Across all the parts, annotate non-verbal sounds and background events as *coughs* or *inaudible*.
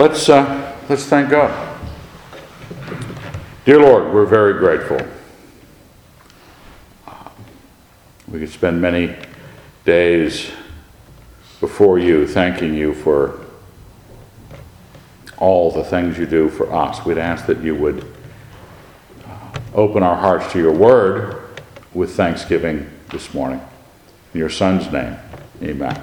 Let's, uh, let's thank God. Dear Lord, we're very grateful. We could spend many days before you thanking you for all the things you do for us. We'd ask that you would uh, open our hearts to your word with thanksgiving this morning. In your Son's name, amen.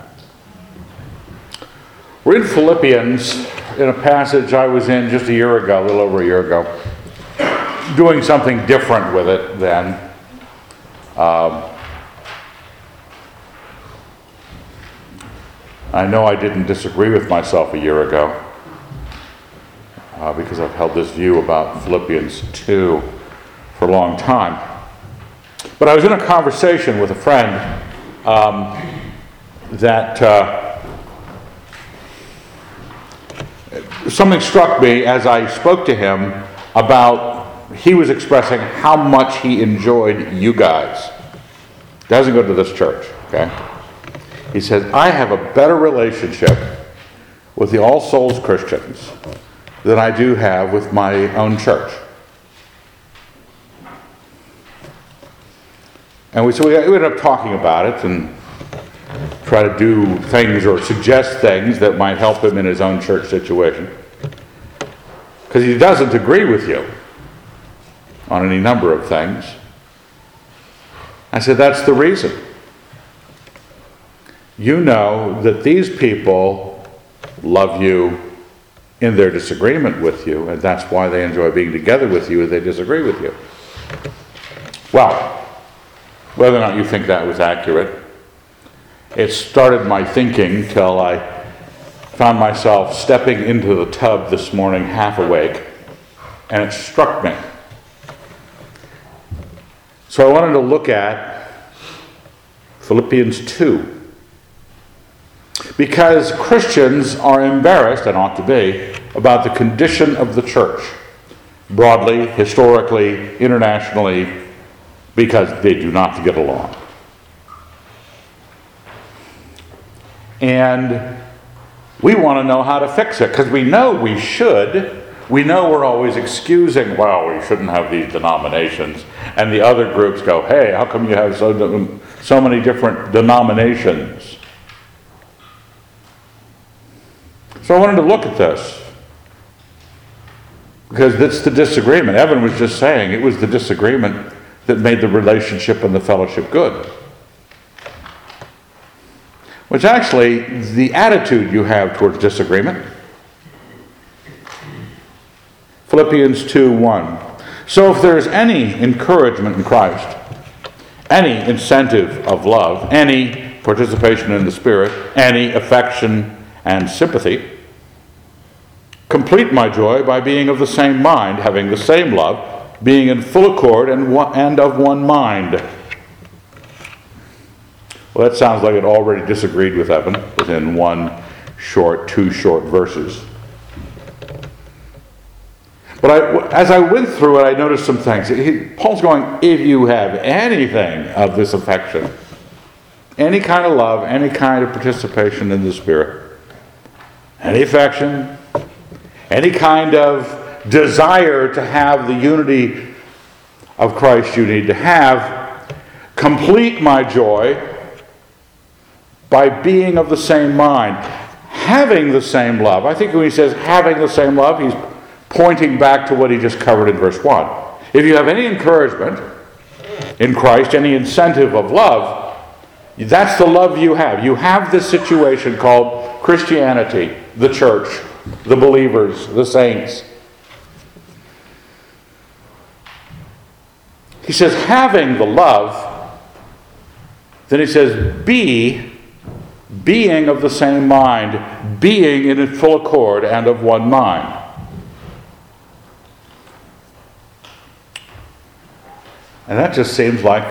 We're in Philippians in a passage I was in just a year ago, a little over a year ago, doing something different with it then. Um, I know I didn't disagree with myself a year ago uh, because I've held this view about Philippians 2 for a long time. But I was in a conversation with a friend um, that uh, something struck me as I spoke to him about he was expressing how much he enjoyed you guys. Doesn't go to this church, okay? He says, I have a better relationship with the All Souls Christians than I do have with my own church. And we, so we ended up talking about it and try to do things or suggest things that might help him in his own church situation. Because he doesn't agree with you on any number of things. I said, that's the reason. You know that these people love you in their disagreement with you, and that's why they enjoy being together with you if they disagree with you. Well, whether or not you think that was accurate, it started my thinking till I found myself stepping into the tub this morning half awake, and it struck me. So I wanted to look at Philippians 2. Because Christians are embarrassed, and ought to be, about the condition of the church, broadly, historically, internationally, because they do not get along. And we want to know how to fix it because we know we should. We know we're always excusing, well, we shouldn't have these denominations. And the other groups go, hey, how come you have so, so many different denominations? So I wanted to look at this because that's the disagreement. Evan was just saying it was the disagreement that made the relationship and the fellowship good. Which actually, the attitude you have towards disagreement. Philippians 2 1. So if there is any encouragement in Christ, any incentive of love, any participation in the Spirit, any affection and sympathy, complete my joy by being of the same mind, having the same love, being in full accord and, one, and of one mind. Well, that sounds like it already disagreed with Evan within one short, two short verses. But I, as I went through it, I noticed some things. He, Paul's going, if you have anything of this affection, any kind of love, any kind of participation in the Spirit, any affection, any kind of desire to have the unity of Christ you need to have, complete my joy by being of the same mind, having the same love. I think when he says having the same love, he's pointing back to what he just covered in verse 1. If you have any encouragement in Christ, any incentive of love, that's the love you have. You have this situation called Christianity, the church, the believers, the saints. He says, having the love, then he says, be being of the same mind, being in full accord and of one mind. And that just seems like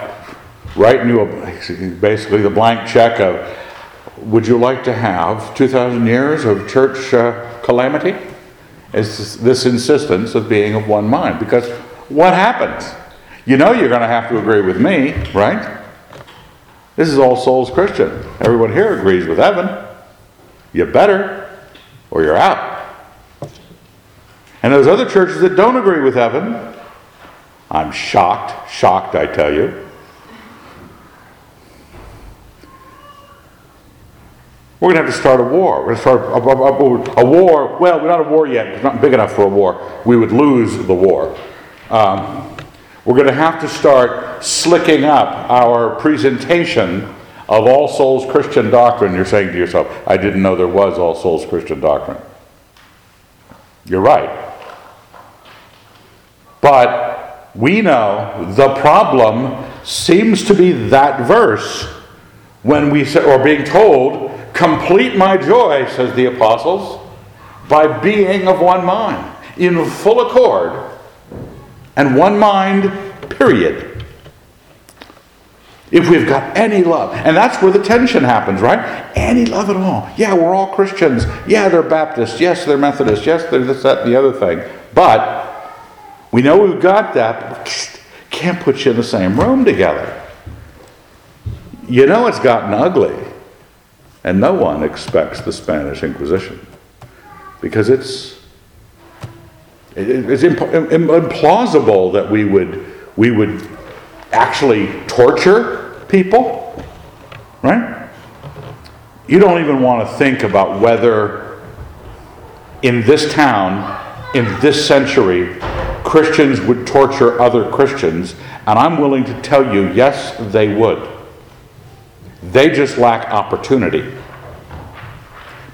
writing you a, basically the blank check of would you like to have 2,000 years of church uh, calamity? It's this insistence of being of one mind. Because what happens? You know you're going to have to agree with me, right? This is all souls Christian. Everyone here agrees with Evan. You better, or you're out. And those other churches that don't agree with Evan, I'm shocked, shocked, I tell you. We're going to have to start a war. We're going to start a, a, a, a war. Well, we're not a war yet. It's not big enough for a war. We would lose the war. Um, we're going to have to start slicking up our presentation of All Souls Christian doctrine. You're saying to yourself, I didn't know there was All Souls Christian doctrine. You're right. But we know the problem seems to be that verse when we are being told, Complete my joy, says the apostles, by being of one mind, in full accord, and one mind, period. If we've got any love, and that's where the tension happens, right? Any love at all. Yeah, we're all Christians. Yeah, they're Baptists. Yes, they're Methodists. Yes, they're this, that, and the other thing. But we know we've got that, but can't put you in the same room together. You know it's gotten ugly, and no one expects the Spanish Inquisition because it's it's implausible that we would we would actually torture people, right? You don't even want to think about whether in this town, in this century, Christians would torture other Christians, and I'm willing to tell you, yes, they would. They just lack opportunity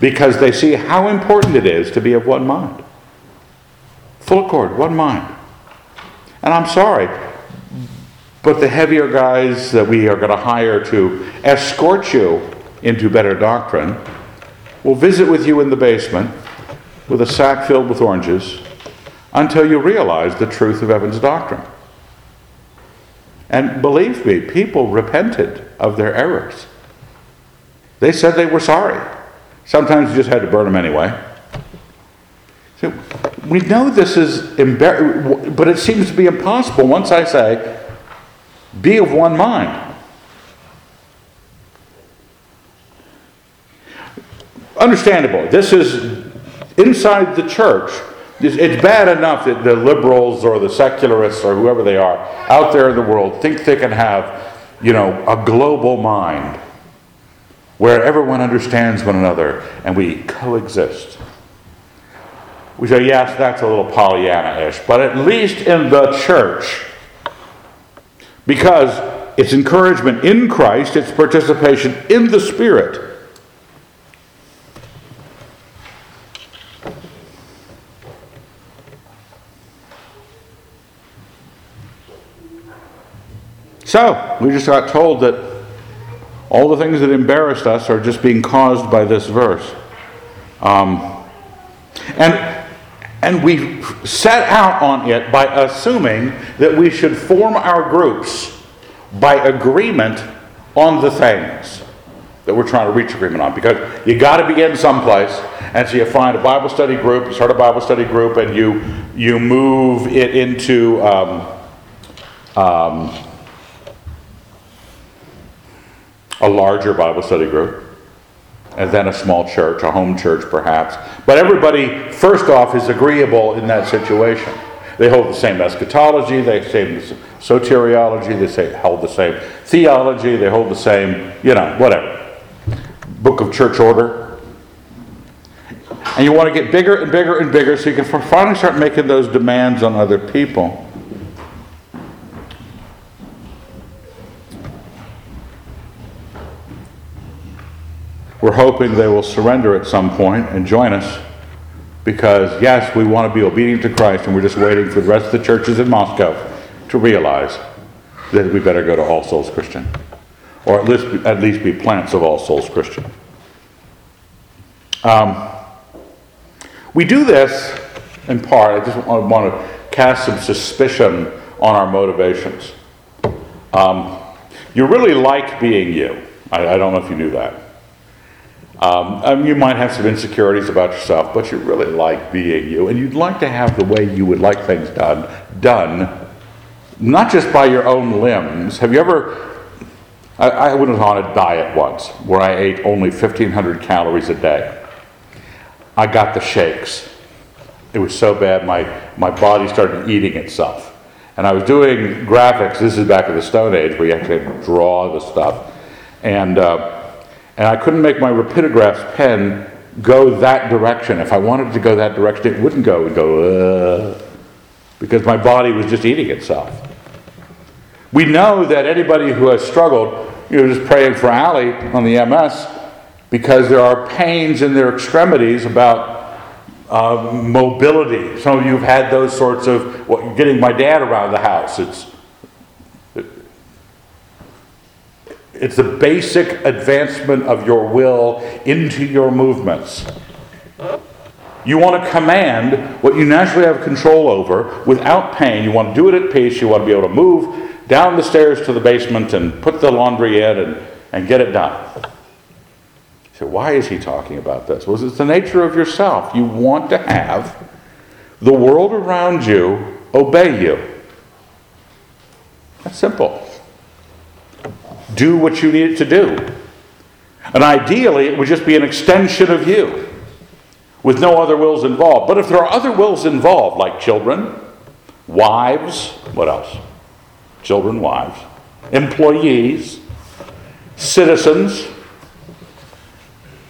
because they see how important it is to be of one mind. Full accord, one mind. And I'm sorry, but the heavier guys that we are going to hire to escort you into better doctrine will visit with you in the basement with a sack filled with oranges until you realize the truth of Evan's doctrine. And believe me, people repented of their errors. They said they were sorry. Sometimes you just had to burn them anyway. We know this is embar- but it seems to be impossible once I say, be of one mind. Understandable. This is inside the church it's bad enough that the liberals or the secularists or whoever they are out there in the world think they can have, you know, a global mind where everyone understands one another and we coexist. We say, yes, that's a little Pollyanna ish, but at least in the church, because it's encouragement in Christ, it's participation in the Spirit So, we just got told that all the things that embarrassed us are just being caused by this verse. Um, and, and we set out on it by assuming that we should form our groups by agreement on the things that we're trying to reach agreement on. Because you got to begin someplace, and so you find a Bible study group, you start a Bible study group, and you, you move it into. Um, um, a larger Bible study group, and then a small church, a home church perhaps. But everybody, first off, is agreeable in that situation. They hold the same eschatology, they say soteriology, they say hold the same theology, they hold the same, you know, whatever. Book of church order. And you want to get bigger and bigger and bigger so you can finally start making those demands on other people. We're hoping they will surrender at some point and join us because, yes, we want to be obedient to Christ, and we're just waiting for the rest of the churches in Moscow to realize that we better go to All Souls Christian, or at least, at least be plants of All Souls Christian. Um, we do this in part, I just want to cast some suspicion on our motivations. Um, you really like being you. I, I don't know if you knew that. Um, I mean, you might have some insecurities about yourself, but you really like being you, and you'd like to have the way you would like things done done, not just by your own limbs. Have you ever? I, I went on a diet once where I ate only 1,500 calories a day. I got the shakes. It was so bad, my, my body started eating itself. And I was doing graphics. This is back in the Stone Age where you actually had to draw the stuff. And, uh, and I couldn't make my Rapidographs pen go that direction. If I wanted to go that direction, it wouldn't go. It would go, uh, because my body was just eating itself. We know that anybody who has struggled, you know, just praying for Allie on the MS, because there are pains in their extremities about uh, mobility. Some of you have had those sorts of well, getting my dad around the house. It's it's the basic advancement of your will into your movements. You want to command what you naturally have control over without pain. You want to do it at peace. You want to be able to move down the stairs to the basement and put the laundry in and, and get it done. So, why is he talking about this? Well, it's the nature of yourself. You want to have the world around you obey you. That's simple. Do what you need it to do. And ideally, it would just be an extension of you with no other wills involved. But if there are other wills involved, like children, wives, what else? Children, wives, employees, citizens,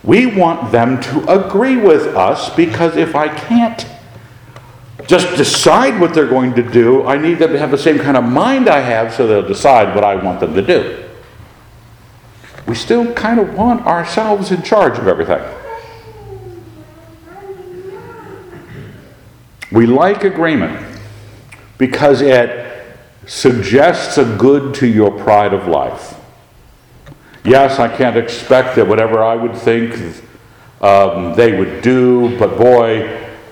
we want them to agree with us because if I can't just decide what they're going to do, I need them to have the same kind of mind I have so they'll decide what I want them to do. We still kind of want ourselves in charge of everything. We like agreement because it suggests a good to your pride of life. Yes, I can't expect that whatever I would think um, they would do, but boy,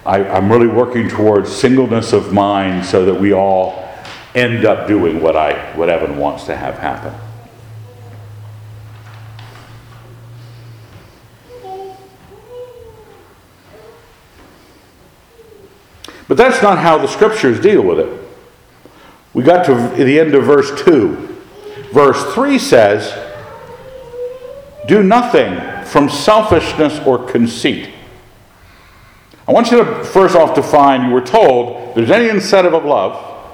I, I'm really working towards singleness of mind so that we all end up doing what I what Evan wants to have happen. But that's not how the scriptures deal with it. We got to the end of verse 2. Verse 3 says, Do nothing from selfishness or conceit. I want you to first off define you were told there's any incentive of love,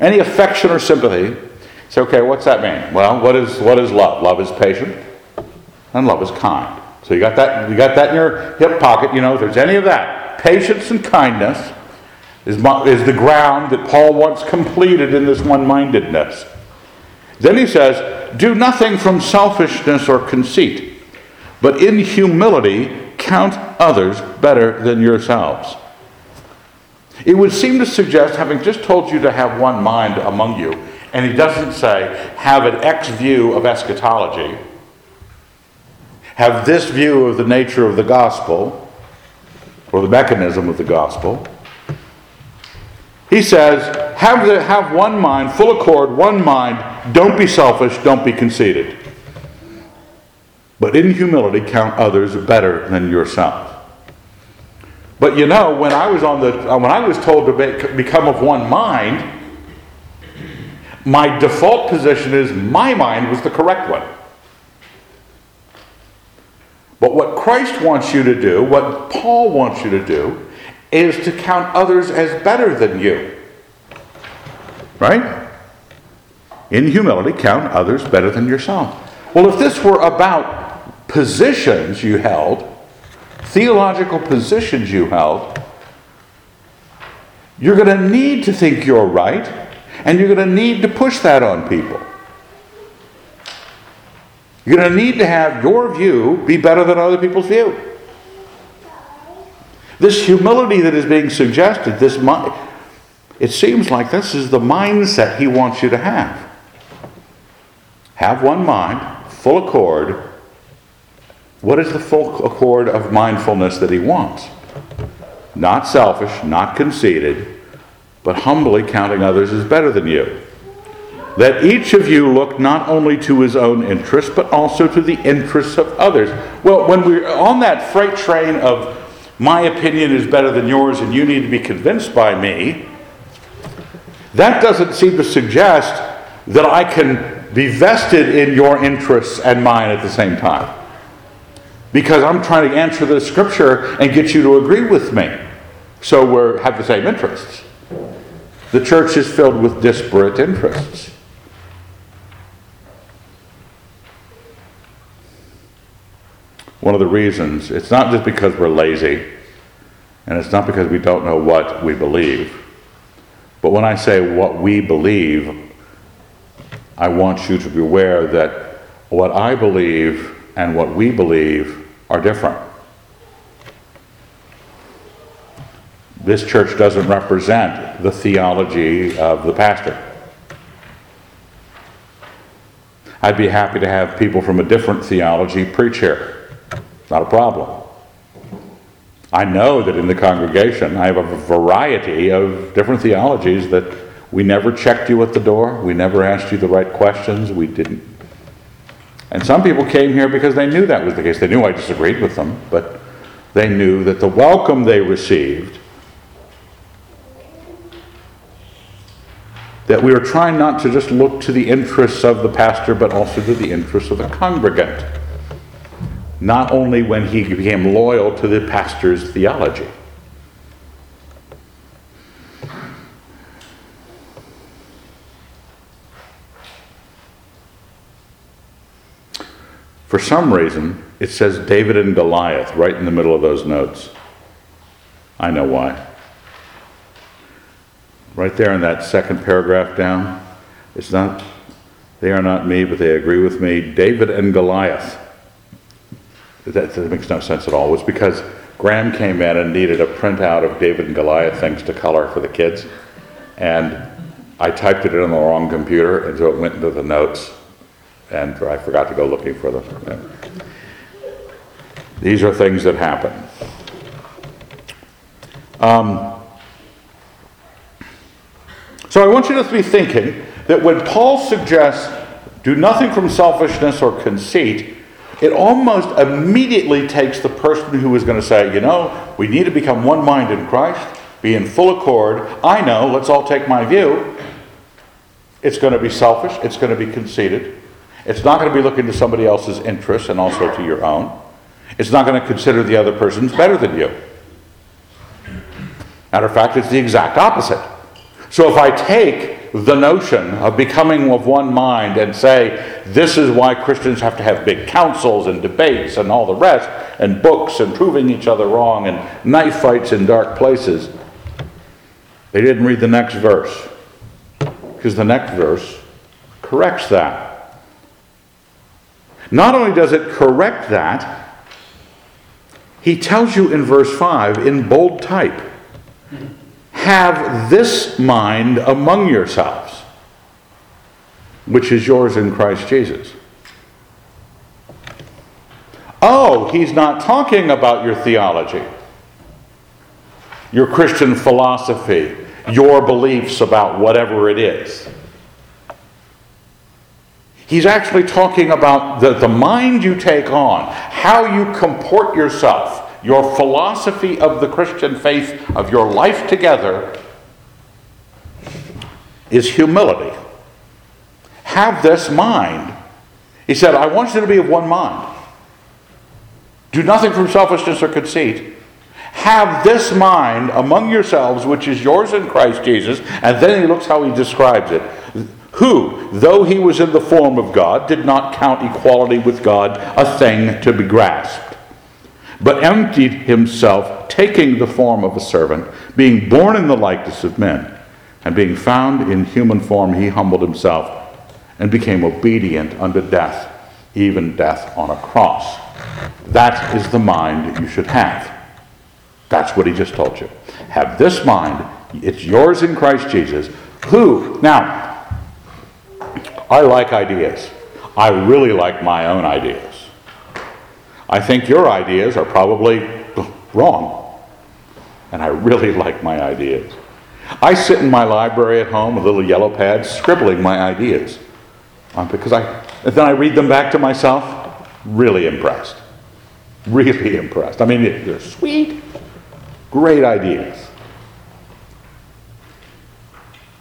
any affection or sympathy. Say, okay, what's that mean? Well, what is what is love? Love is patient, and love is kind. So you got that you got that in your hip pocket. You know, if there's any of that, patience and kindness is, is the ground that Paul wants completed in this one mindedness. Then he says, Do nothing from selfishness or conceit, but in humility count others better than yourselves. It would seem to suggest, having just told you to have one mind among you, and he doesn't say, have an X view of eschatology, have this view of the nature of the gospel, or the mechanism of the gospel. He says, have, the, have one mind, full accord, one mind, don't be selfish, don't be conceited. But in humility, count others better than yourself. But you know, when I was on the uh, when I was told to become of one mind, my default position is my mind was the correct one. But what Christ wants you to do, what Paul wants you to do, is to count others as better than you. Right? In humility, count others better than yourself. Well, if this were about positions you held, theological positions you held, you're going to need to think you're right, and you're going to need to push that on people. You're going to need to have your view be better than other people's view. This humility that is being suggested, this mind, it seems like this is the mindset he wants you to have. Have one mind, full accord. What is the full accord of mindfulness that he wants? Not selfish, not conceited, but humbly counting others as better than you that each of you look not only to his own interests, but also to the interests of others. Well, when we're on that freight train of my opinion is better than yours and you need to be convinced by me, that doesn't seem to suggest that I can be vested in your interests and mine at the same time. because I'm trying to answer the scripture and get you to agree with me. So we have the same interests. The church is filled with disparate interests. One of the reasons, it's not just because we're lazy, and it's not because we don't know what we believe. But when I say what we believe, I want you to be aware that what I believe and what we believe are different. This church doesn't represent the theology of the pastor. I'd be happy to have people from a different theology preach here. Not a problem. I know that in the congregation I have a variety of different theologies that we never checked you at the door. We never asked you the right questions. We didn't. And some people came here because they knew that was the case. They knew I disagreed with them, but they knew that the welcome they received, that we were trying not to just look to the interests of the pastor, but also to the interests of the congregant. Not only when he became loyal to the pastor's theology. For some reason, it says David and Goliath right in the middle of those notes. I know why. Right there in that second paragraph down, it's not, they are not me, but they agree with me. David and Goliath. That, that makes no sense at all. Was because Graham came in and needed a printout of David and Goliath things to color for the kids. And I typed it in on the wrong computer, and so it went into the notes and I forgot to go looking for them. These are things that happen. Um, so I want you to be thinking that when Paul suggests do nothing from selfishness or conceit, it almost immediately takes the person who is going to say, you know, we need to become one mind in Christ, be in full accord. I know, let's all take my view. It's going to be selfish, it's going to be conceited, it's not going to be looking to somebody else's interests and also to your own. It's not going to consider the other person's better than you. Matter of fact, it's the exact opposite. So if I take the notion of becoming of one mind and say, this is why Christians have to have big councils and debates and all the rest, and books and proving each other wrong and knife fights in dark places, they didn't read the next verse. Because the next verse corrects that. Not only does it correct that, he tells you in verse 5 in bold type have this mind among yourselves, which is yours in Christ Jesus. Oh, he's not talking about your theology, your Christian philosophy, your beliefs about whatever it is. He's actually talking about the, the mind you take on, how you comport yourself, your philosophy of the Christian faith, of your life together, is humility. Have this mind. He said, I want you to be of one mind. Do nothing from selfishness or conceit. Have this mind among yourselves, which is yours in Christ Jesus. And then he looks how he describes it who, though he was in the form of God, did not count equality with God a thing to be grasped, but emptied himself, taking the form of a servant, being born in the likeness of men, and being found in human form, he humbled himself and became obedient unto death, even death on a cross. That is the mind you should have. That's what he just told you. Have this mind, it's yours in Christ Jesus, who, now, I like ideas. I really like my own ideas. I think your ideas are probably wrong. And I really *laughs* like my ideas. I sit in my library at home with a little yellow pad scribbling my ideas. Um, because I then I read them back to myself, really impressed. Really *laughs* impressed. I mean, they're sweet, great ideas.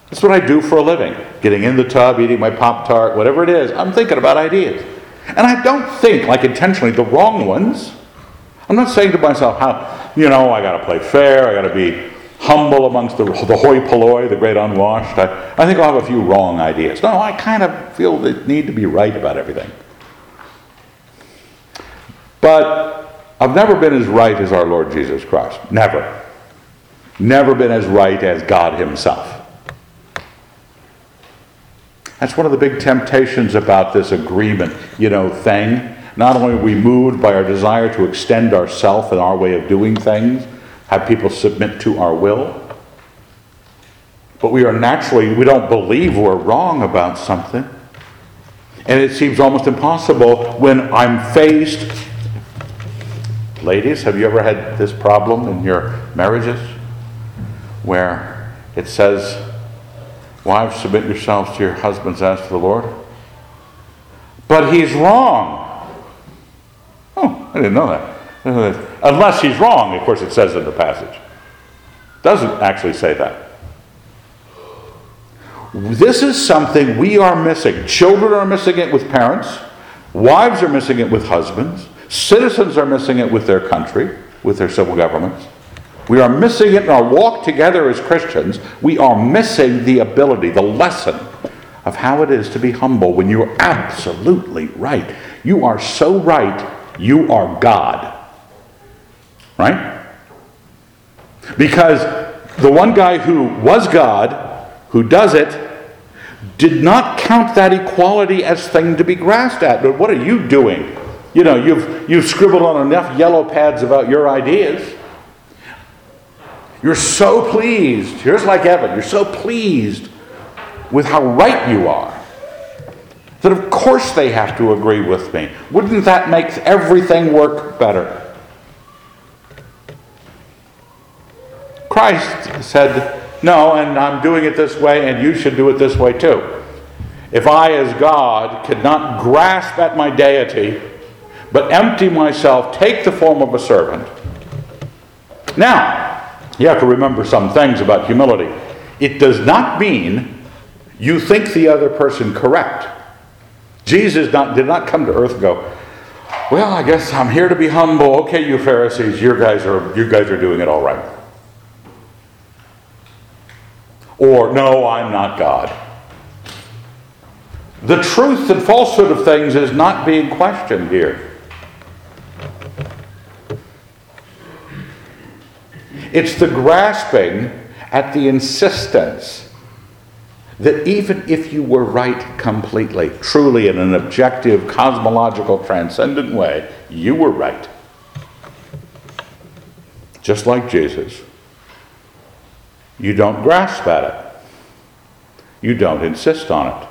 That's what I do for a living. Getting in the tub, eating my Pop Tart, whatever it is, I'm thinking about ideas. And I don't think, like intentionally, the wrong ones. I'm not saying to myself, how, you know, I got to play fair, I got to be humble amongst the, the hoi polloi, the great unwashed. I, I think I'll have a few wrong ideas. No, I kind of feel the need to be right about everything. But I've never been as right as our Lord Jesus Christ. Never. Never been as right as God Himself. That's one of the big temptations about this agreement, you know, thing. Not only are we moved by our desire to extend ourself and our way of doing things, have people submit to our will, but we are naturally, we don't believe we're wrong about something. And it seems almost impossible when I'm faced. Ladies, have you ever had this problem in your marriages? Where it says, Wives, submit yourselves to your husbands as to the Lord. But he's wrong. Oh, I didn't know that. *laughs* Unless he's wrong, of course, it says in the passage. Doesn't actually say that. This is something we are missing. Children are missing it with parents, wives are missing it with husbands, citizens are missing it with their country, with their civil governments. We are missing it in our walk together as Christians. We are missing the ability, the lesson of how it is to be humble when you're absolutely right. You are so right, you are God. Right? Because the one guy who was God, who does it, did not count that equality as thing to be grasped at. But what are you doing? You know, you've, you've scribbled on enough yellow pads about your ideas. You're so pleased. Here's like Evan. You're so pleased with how right you are that of course they have to agree with me. Wouldn't that make everything work better? Christ said, No, and I'm doing it this way, and you should do it this way too. If I, as God, could not grasp at my deity, but empty myself, take the form of a servant. Now, you have to remember some things about humility. It does not mean you think the other person correct. Jesus not, did not come to earth and go, Well, I guess I'm here to be humble. Okay, you Pharisees, you guys are, you guys are doing it all right. Or, No, I'm not God. The truth and falsehood of things is not being questioned here. It's the grasping at the insistence that even if you were right completely, truly in an objective, cosmological, transcendent way, you were right. Just like Jesus. You don't grasp at it, you don't insist on it.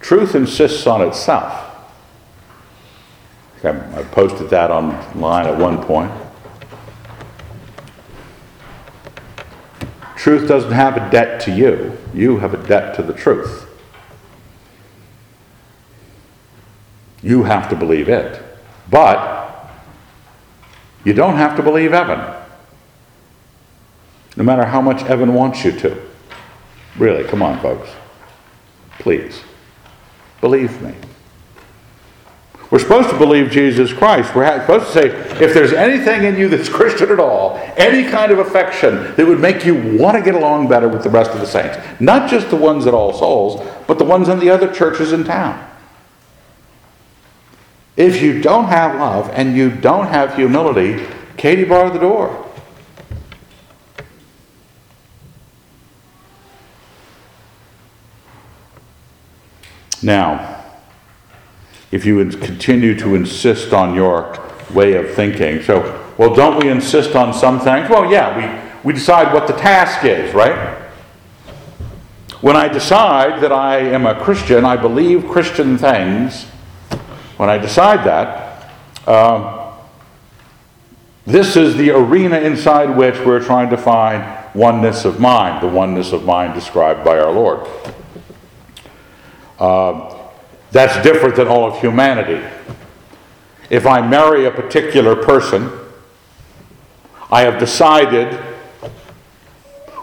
Truth insists on itself. I posted that online at one point. Truth doesn't have a debt to you, you have a debt to the truth. You have to believe it. But you don't have to believe Evan. No matter how much Evan wants you to. Really, come on, folks. Please. Believe me. We're supposed to believe Jesus Christ. We're supposed to say, if there's anything in you that's *laughs* Christian at all, any kind of affection that would make you want to get along better with the rest of the saints, not just the ones at All Souls, but the ones in the other churches in town. If you don't have love and you don't have humility, Katie bar the door. Now, if you would continue to insist on your way of thinking. So, well, don't we insist on some things? Well, yeah, we, we decide what the task is, right? When I decide that I am a Christian, I believe Christian things, when I decide that, uh, this is the arena inside which we're trying to find oneness of mind, the oneness of mind described by our Lord. Uh, that's different than all of humanity. If I marry a particular person, I have decided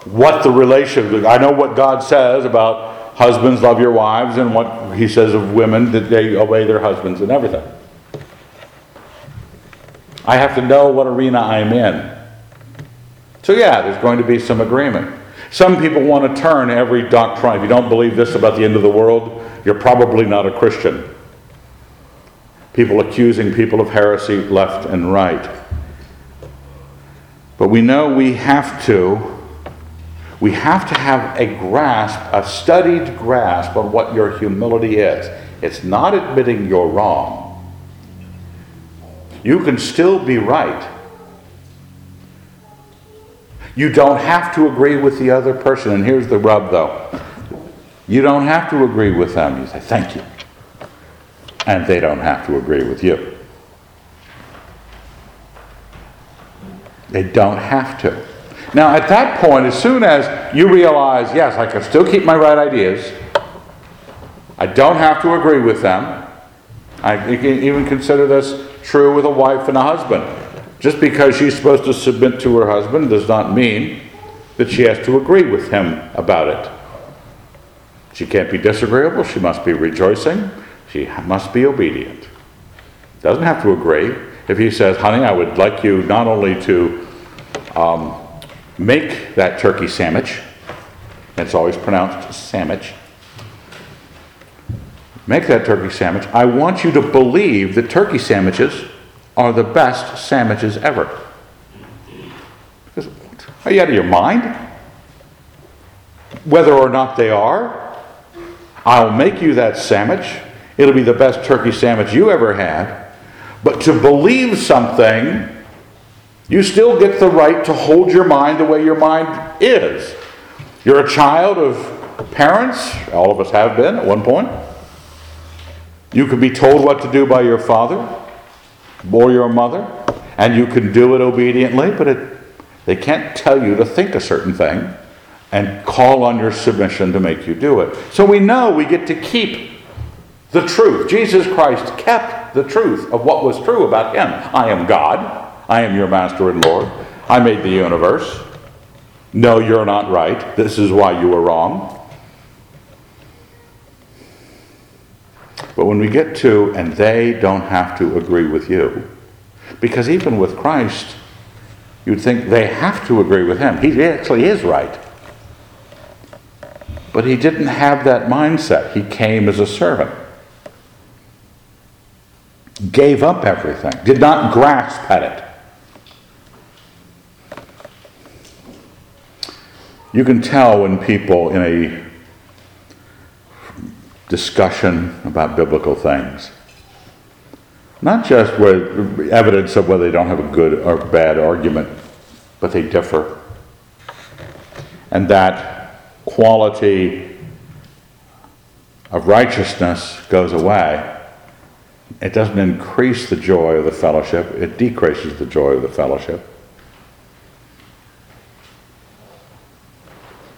what the relation I know what God says about husbands love your wives and what he says of women that they obey their husbands and everything. I have to know what arena I'm in. So, yeah, there's going to be some agreement. Some people want to turn every doctrine. If you don't believe this about the end of the world, you're probably not a Christian. People accusing people of heresy left and right. But we know we have to we have to have a grasp, a studied grasp on what your humility is. It's not admitting you're wrong. You can still be right. You don't have to agree with the other person. And here's the rub, though you don't have to agree with them. You say, thank you. And they don't have to agree with you. They don't have to. Now, at that point, as soon as you realize, yes, I can still keep my right ideas, I don't have to agree with them. I even consider this true with a wife and a husband. Just because she's supposed to submit to her husband does not mean that she has to agree with him about it. She can't be disagreeable, she must be rejoicing, she must be obedient. Doesn't have to agree. If he says, honey, I would like you not only to um, make that turkey sandwich, it's always pronounced sandwich. Make that turkey sandwich. I want you to believe that turkey sandwiches are the best sandwiches ever. Are you out of your mind? Whether or not they are, I'll make you that sandwich. It'll be the best turkey sandwich you ever had. But to believe something you still get the right to hold your mind the way your mind is. You're a child of parents, all of us have been at one point. You can be told what to do by your father or your mother, and you can do it obediently, but it, they can't tell you to think a certain thing and call on your submission to make you do it. So we know we get to keep the truth. Jesus Christ kept the truth of what was true about him. I am God. I am your master and Lord. I made the universe. No, you're not right. This is why you were wrong. But when we get to, and they don't have to agree with you, because even with Christ, you'd think they have to agree with him. He actually is right. But he didn't have that mindset. He came as a servant gave up everything, did not grasp at it. You can tell when people in a discussion about biblical things, not just with evidence of whether they don't have a good or bad argument, but they differ. And that quality of righteousness goes away. It doesn't increase the joy of the fellowship, it decreases the joy of the fellowship.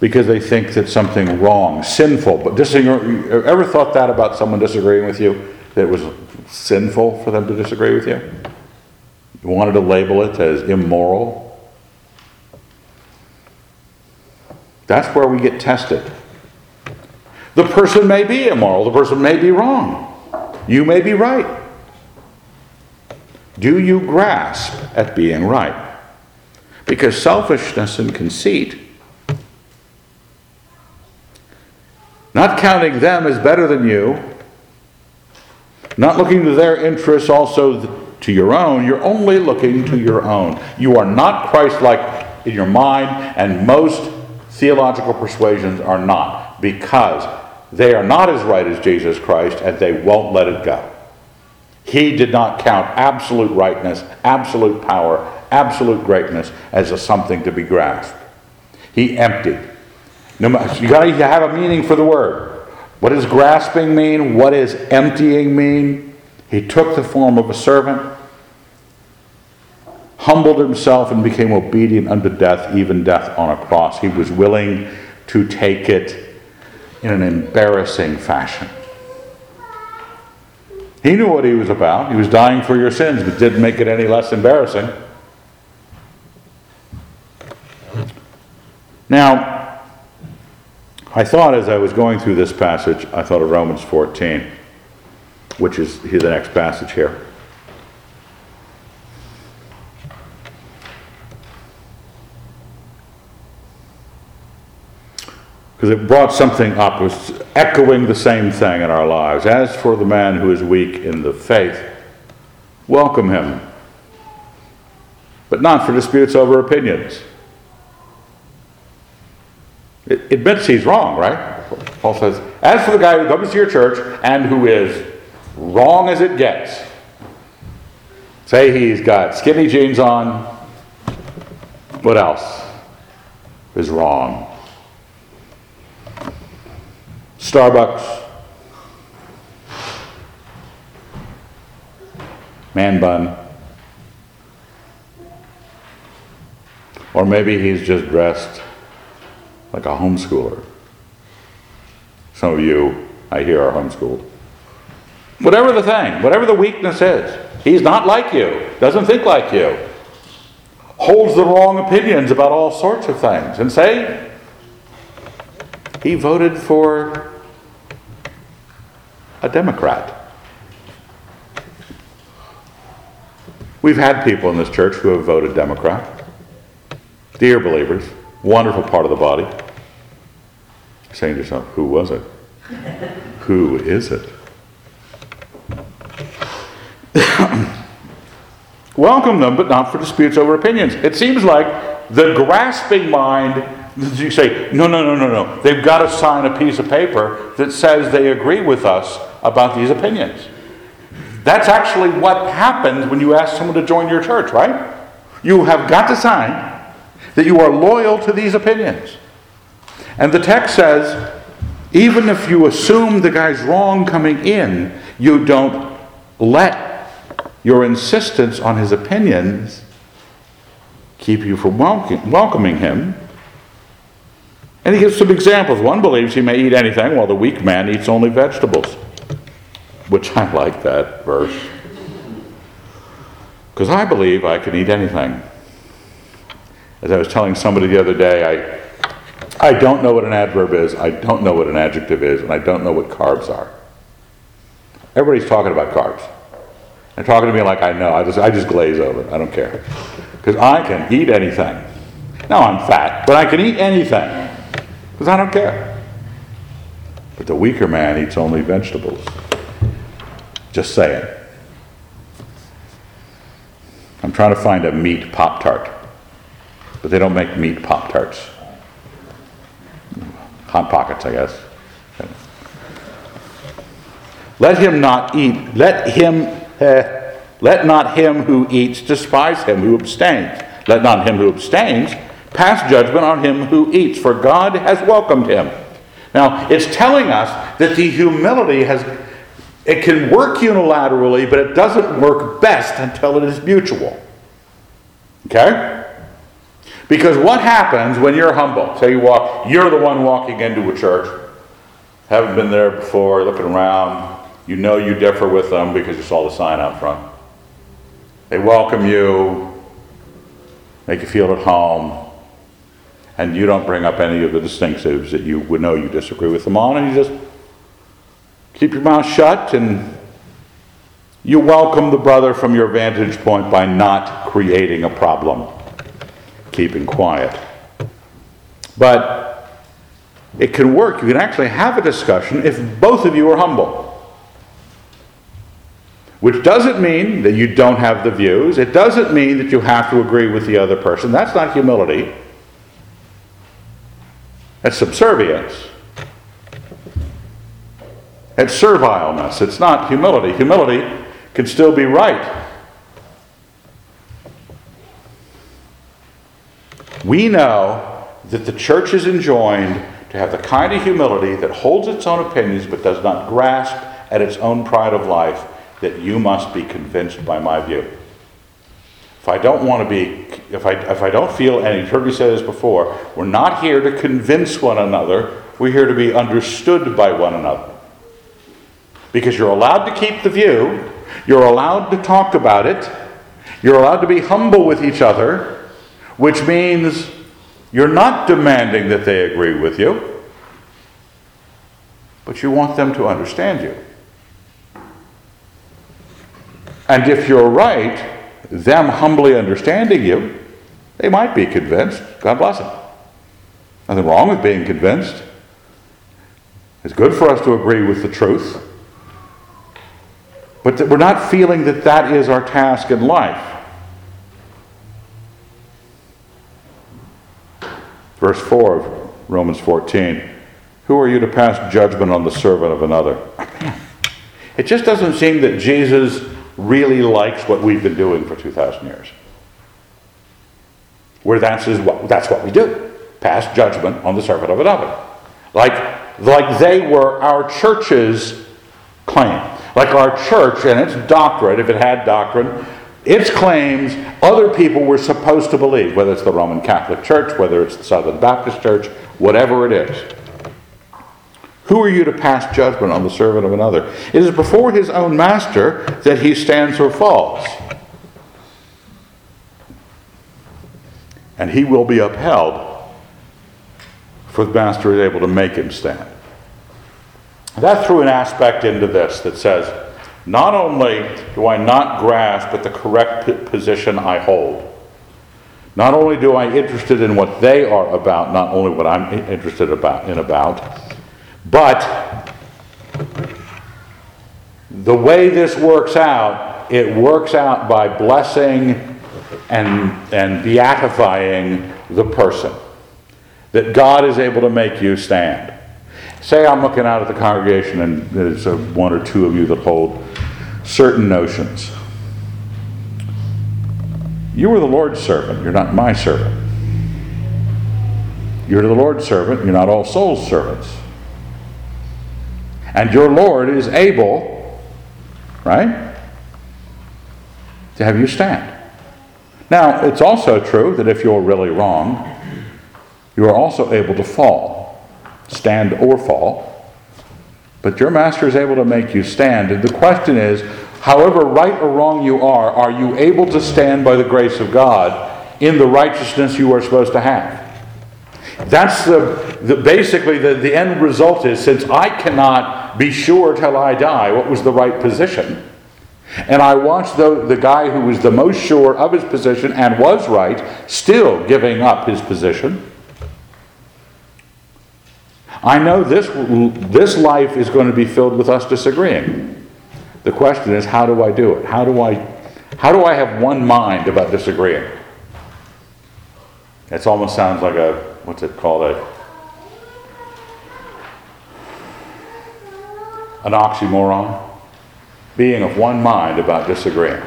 because they think that something wrong, sinful. But disagree, ever thought that about someone disagreeing with you? That it was sinful for them to disagree with you? You wanted to label it as immoral? That's where we get tested. The person may be immoral, the person may be wrong. You may be right. Do you grasp at being right? Because selfishness and conceit Not counting them as better than you, not looking to their interests also to your own, you're only looking to your own. You are not Christ like in your mind, and most theological persuasions are not, because they are not as right as Jesus Christ and they won't let it go. He did not count absolute rightness, absolute power, absolute greatness as a something to be grasped. He emptied. You got to have a meaning for the word. What does grasping mean? What does emptying mean? He took the form of a servant, humbled himself, and became obedient unto death, even death on a cross. He was willing to take it in an embarrassing fashion. He knew what he was about. He was dying for your sins, but didn't make it any less embarrassing. Now, I thought as I was going through this passage, I thought of Romans 14, which is the next passage here. Because it brought something up, was echoing the same thing in our lives. As for the man who is weak in the faith, welcome him, but not for disputes over opinions. It admits he's wrong, right? Paul says, as for the guy who comes to your church and who is wrong as it gets, say he's got skinny jeans on, what else is wrong? Starbucks, man bun, or maybe he's just dressed like a homeschooler. Some of you, I hear, are homeschooled. Whatever the thing, whatever the weakness is, he's not like you, doesn't think like you, holds the wrong opinions about all sorts of things, and say he voted for a Democrat. We've had people in this church who have voted Democrat. Dear believers, wonderful part of the body. Saying to yourself, who was it? who is it? *coughs* Welcome them, but not for disputes over opinions. It seems like the grasping mind, you say, no, no, no, no, no. They've got to sign a piece of paper that says they agree with us about these opinions. That's actually what happens when you ask someone to join your church, right? You have got to sign that you are loyal to these opinions. And the text says, even if you assume the guy's wrong coming in, you don't let your insistence on his opinions keep you from welcoming him. And he gives some examples. One believes he may eat anything, while the weak man eats only vegetables. Which I like that verse. Because I believe I can eat anything. As I was telling somebody the other day, I, I don't know what an adverb is, I don't know what an adjective is, and I don't know what carbs are. Everybody's talking about carbs. And talking to me like I know. I just, I just glaze over. I don't care. Because I can eat anything. Now I'm fat, but I can eat anything. Because I don't care. But the weaker man eats only vegetables. Just saying. I'm trying to find a meat Pop Tart. But they don't make meat Pop Tarts. Hot Pockets, I guess. Let him not eat, let him, uh, let not him who eats despise him who abstains. Let not him who abstains pass judgment on him who eats, for God has welcomed him. Now, it's telling us that the humility has, it can work unilaterally, but it doesn't work best until it is mutual. Okay? Because what happens when you're humble? Say you walk, you're the one walking into a church, haven't been there before, looking around, you know you differ with them because you saw the sign out front. They welcome you, make you feel at home, and you don't bring up any of the distinctives that you would know you disagree with them on, and you just keep your mouth shut and you welcome the brother from your vantage point by not creating a problem keeping quiet. But it can work. You can actually have a discussion if both of you are humble. Which doesn't mean that you don't have the views. It doesn't mean that you have to agree with the other person. That's not humility. That's subservience. It's servileness. It's not humility. Humility can still be right. We know that the church is enjoined to have the kind of humility that holds its own opinions but does not grasp at its own pride of life that you must be convinced by my view. If I don't want to be, if I, if I don't feel, and you've heard me say this before, we're not here to convince one another, we're here to be understood by one another. Because you're allowed to keep the view, you're allowed to talk about it, you're allowed to be humble with each other, which means you're not demanding that they agree with you, but you want them to understand you. And if you're right, them humbly understanding you, they might be convinced. God bless them. Nothing wrong with being convinced. It's good for us to agree with the truth, but we're not feeling that that is our task in life. Verse 4 of Romans 14 Who are you to pass judgment on the servant of another? *laughs* It just doesn't seem that Jesus really likes what we've been doing for 2,000 years. Where that's, is what, that's what we do pass judgment on the servant of another. Like, like they were our church's claim. Like our church and its doctrine, if it had doctrine, its claims other people were supposed to believe, whether it's the Roman Catholic Church, whether it's the Southern Baptist Church, whatever it is. Who are you to pass judgment on the servant of another? It is before his own master that he stands or falls. And he will be upheld, for the master is able to make him stand. That threw an aspect into this that says, not only do I not grasp at the correct position I hold, not only do I interested in what they are about, not only what I'm interested about in about, but the way this works out, it works out by blessing and, and beatifying the person. That God is able to make you stand. Say I'm looking out at the congregation and there's a, one or two of you that hold certain notions. You are the Lord's servant, you're not my servant. You're the Lord's servant, you're not all souls' servants. And your Lord is able, right, to have you stand. Now, it's also true that if you're really wrong, you are also able to fall, stand or fall. But your master is able to make you stand. And the question is however right or wrong you are, are you able to stand by the grace of God in the righteousness you are supposed to have? That's the, the basically the, the end result is since I cannot be sure till I die what was the right position. And I watched the, the guy who was the most sure of his position and was right still giving up his position. I know this, this life is going to be filled with us disagreeing. The question is, how do I do it? How do I, how do I have one mind about disagreeing? It almost sounds like a, what's it called? A, an oxymoron. Being of one mind about disagreeing.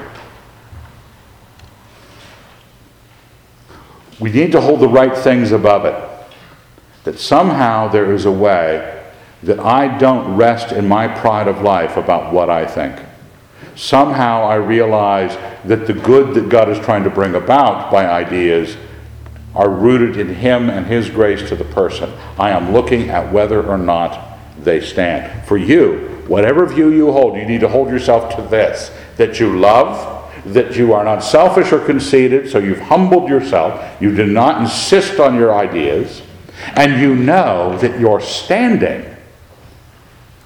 We need to hold the right things above it. That somehow there is a way that I don't rest in my pride of life about what I think. Somehow I realize that the good that God is trying to bring about by ideas are rooted in Him and His grace to the person. I am looking at whether or not they stand. For you, whatever view you hold, you need to hold yourself to this that you love, that you are not selfish or conceited, so you've humbled yourself, you do not insist on your ideas, and you know that you're standing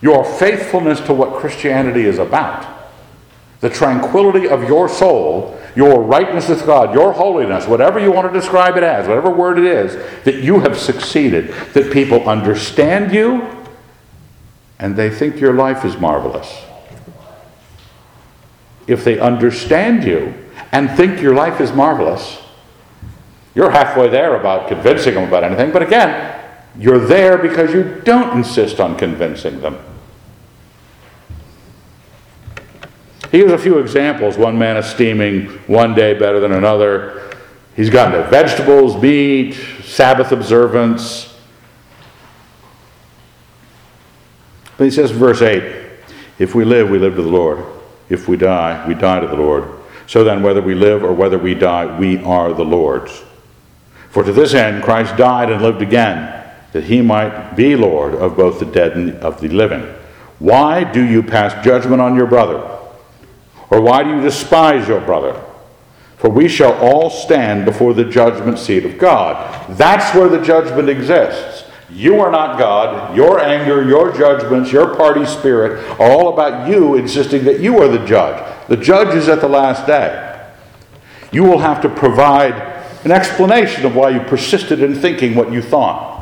your faithfulness to what Christianity is about, the tranquility of your soul, your rightness with God, your holiness, whatever you want to describe it as, whatever word it is, that you have succeeded, that people understand you and they think your life is marvelous. If they understand you and think your life is marvelous, you're halfway there about convincing them about anything, but again, you're there because you don't insist on convincing them. He gives a few examples. One man esteeming one day better than another. He's gotten to vegetables, meat, Sabbath observance. But he says in verse 8 If we live, we live to the Lord. If we die, we die to the Lord. So then, whether we live or whether we die, we are the Lord's. For to this end Christ died and lived again that he might be Lord of both the dead and of the living. Why do you pass judgment on your brother? Or why do you despise your brother? For we shall all stand before the judgment seat of God. That's where the judgment exists. You are not God. Your anger, your judgments, your party spirit are all about you insisting that you are the judge. The judge is at the last day. You will have to provide an explanation of why you persisted in thinking what you thought.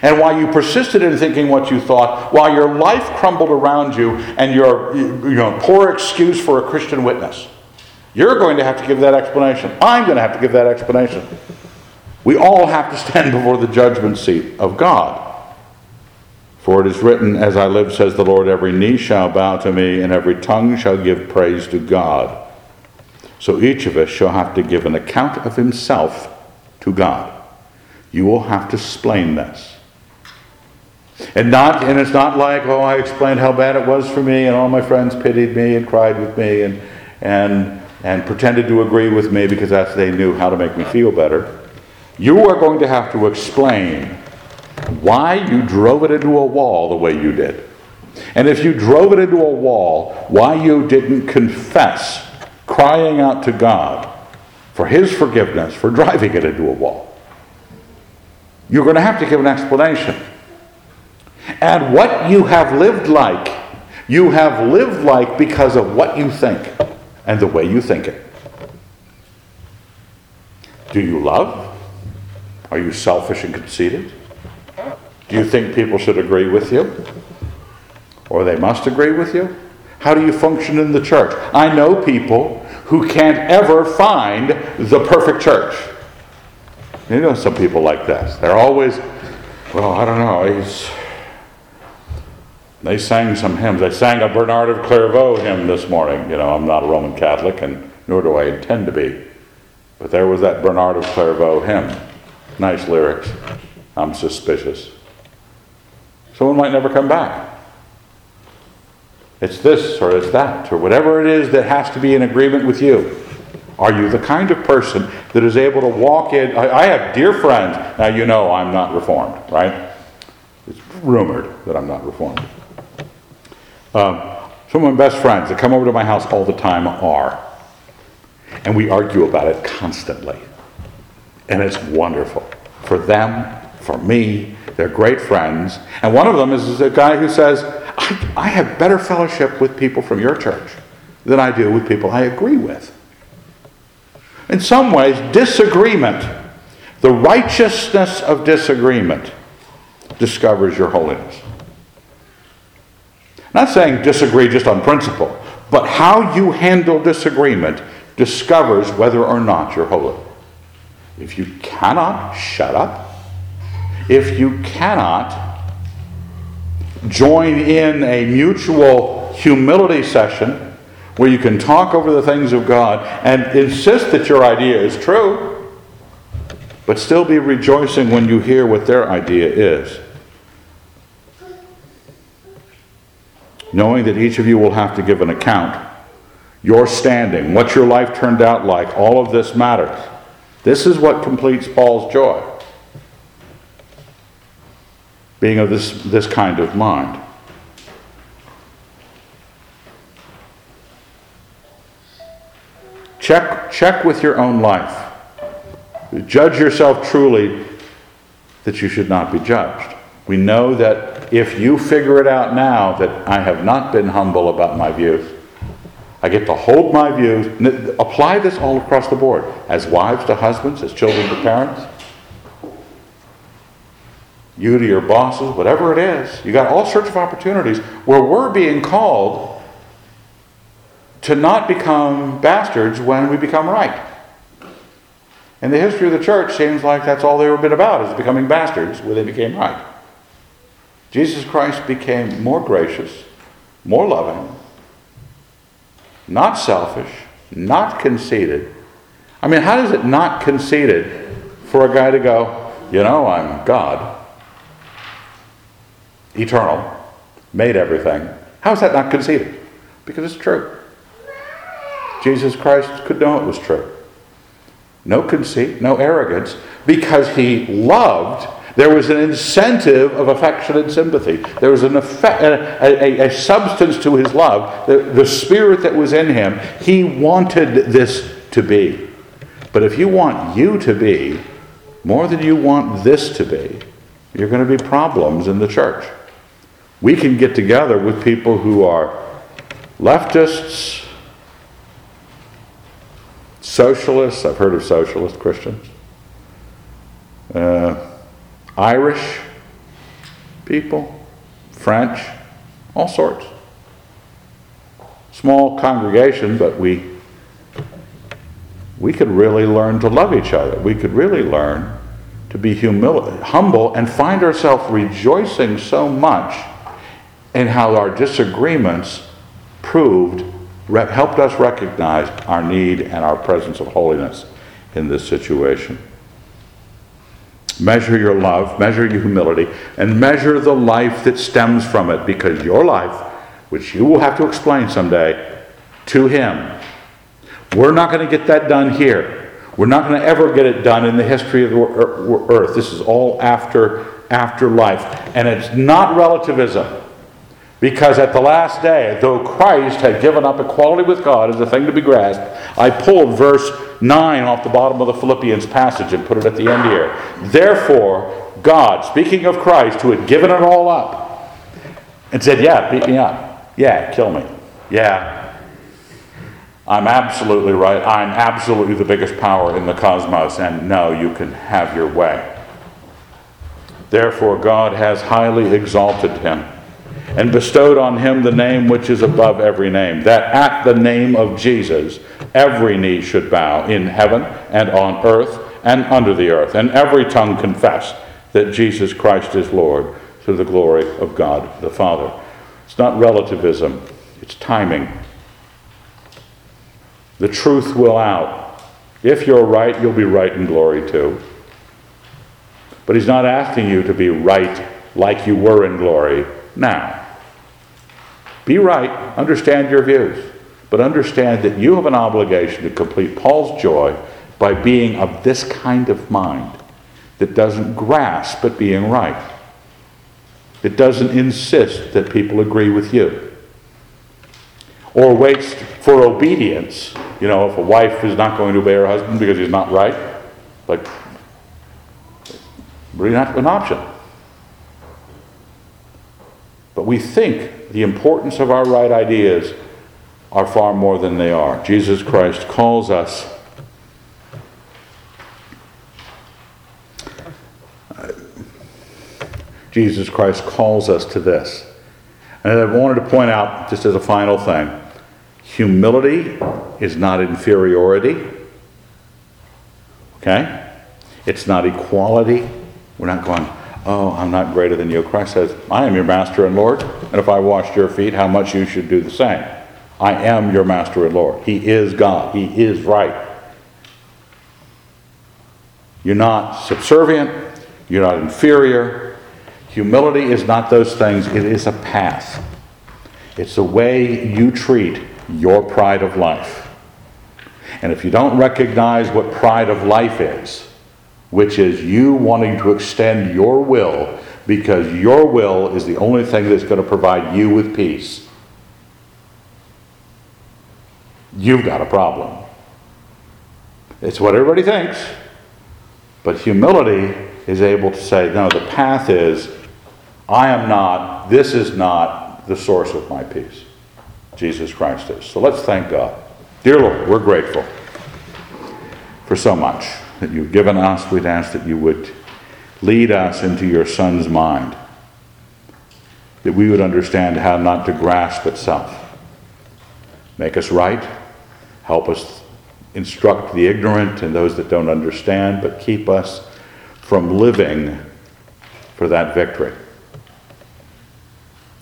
And why you persisted in thinking what you thought, while your life crumbled around you and your you know, poor excuse for a Christian witness, you're going to have to give that explanation. I'm going to have to give that explanation. We all have to stand before the judgment seat of God. For it is written, As I live, says the Lord, every knee shall bow to me, and every tongue shall give praise to God. So each of us shall have to give an account of himself to God. You will have to explain this. And not and it's not like, oh, I explained how bad it was for me, and all my friends pitied me and cried with me and and and pretended to agree with me because that's they knew how to make me feel better. You are going to have to explain why you drove it into a wall the way you did. And if you drove it into a wall, why you didn't confess, crying out to God for His forgiveness for driving it into a wall. You're going to have to give an explanation. And what you have lived like, you have lived like because of what you think and the way you think it. Do you love? Are you selfish and conceited? Do you think people should agree with you? Or they must agree with you? How do you function in the church? I know people who can't ever find the perfect church. You know some people like this. They're always, well, I don't know, he's. They sang some hymns. They sang a Bernard of Clairvaux hymn this morning. You know, I'm not a Roman Catholic, and nor do I intend to be. But there was that Bernard of Clairvaux hymn. Nice lyrics. I'm suspicious. Someone might never come back. It's this or it's that, or whatever it is that has to be in agreement with you. Are you the kind of person that is able to walk in? I, I have dear friends. Now, you know I'm not reformed, right? It's rumored that I'm not reformed. Um, some of my best friends that come over to my house all the time are. And we argue about it constantly. And it's wonderful for them, for me, they're great friends. And one of them is a guy who says, I, I have better fellowship with people from your church than I do with people I agree with. In some ways, disagreement, the righteousness of disagreement, discovers your holiness. Not saying disagree just on principle, but how you handle disagreement discovers whether or not you're holy. If you cannot shut up, if you cannot join in a mutual humility session where you can talk over the things of God and insist that your idea is true, but still be rejoicing when you hear what their idea is. Knowing that each of you will have to give an account, your standing, what your life turned out like, all of this matters. This is what completes Paul's joy. being of this, this kind of mind. Check, check with your own life. Judge yourself truly that you should not be judged. We know that if you figure it out now that I have not been humble about my views, I get to hold my views, apply this all across the board, as wives to husbands, as children to parents you to your bosses, whatever it is. You got all sorts of opportunities where we're being called to not become bastards when we become right. And the history of the church, seems like that's all they've been about is becoming bastards when they became right. Jesus Christ became more gracious, more loving, not selfish, not conceited. I mean, how is it not conceited for a guy to go, you know, I'm God, eternal, made everything. How is that not conceited? Because it's true. Jesus Christ could know it was true. No conceit, no arrogance, because he loved. There was an incentive of affection and sympathy. There was an effect, a, a, a substance to his love, the, the spirit that was in him. He wanted this to be. But if you want you to be more than you want this to be, you're going to be problems in the church. We can get together with people who are leftists, socialists, I've heard of socialist Christians, uh, Irish, people, French, all sorts. Small congregation, but we we could really learn to love each other. We could really learn to be humil- humble and find ourselves rejoicing so much in how our disagreements proved, helped us recognize our need and our presence of holiness in this situation. Measure your love, measure your humility, and measure the life that stems from it because your life, which you will have to explain someday to Him, we're not going to get that done here. We're not going to ever get it done in the history of the er, earth. This is all after, after life. And it's not relativism. Because at the last day, though Christ had given up equality with God as a thing to be grasped, I pulled verse 9 off the bottom of the Philippians passage and put it at the end here. Therefore, God, speaking of Christ, who had given it all up, and said, Yeah, beat me up. Yeah, kill me. Yeah, I'm absolutely right. I'm absolutely the biggest power in the cosmos, and no, you can have your way. Therefore, God has highly exalted him and bestowed on him the name which is above every name, that at the name of Jesus every knee should bow in heaven and on earth and under the earth, and every tongue confess that Jesus Christ is Lord to the glory of God the Father. It's not relativism, it's timing. The truth will out. If you're right, you'll be right in glory too. But he's not asking you to be right like you were in glory now. Be right, understand your views, but understand that you have an obligation to complete Paul's joy by being of this kind of mind that doesn't grasp at being right, that doesn't insist that people agree with you or waits for obedience. You know, if a wife is not going to obey her husband because he's not right, like, really not an option. But we think the importance of our right ideas are far more than they are. Jesus Christ calls us. Jesus Christ calls us to this. And I wanted to point out, just as a final thing, Humility is not inferiority. Okay? It's not equality. We're not going, oh, I'm not greater than you. Christ says, I am your master and Lord, and if I washed your feet, how much you should do the same. I am your master and Lord. He is God. He is right. You're not subservient. You're not inferior. Humility is not those things, it is a path. It's the way you treat your pride of life. And if you don't recognize what pride of life is, which is you wanting to extend your will because your will is the only thing that's going to provide you with peace, you've got a problem. It's what everybody thinks. But humility is able to say, no, the path is, I am not, this is not the source of my peace. Jesus Christ is. So let's thank God. Dear Lord, we're grateful for so much that you've given us. We'd ask that you would lead us into your Son's mind, that we would understand how not to grasp itself. Make us right, help us instruct the ignorant and those that don't understand, but keep us from living for that victory.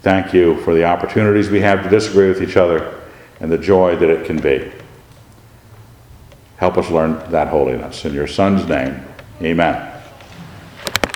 Thank you for the opportunities we have to disagree with each other and the joy that it can be. Help us learn that holiness. In your Son's name, amen.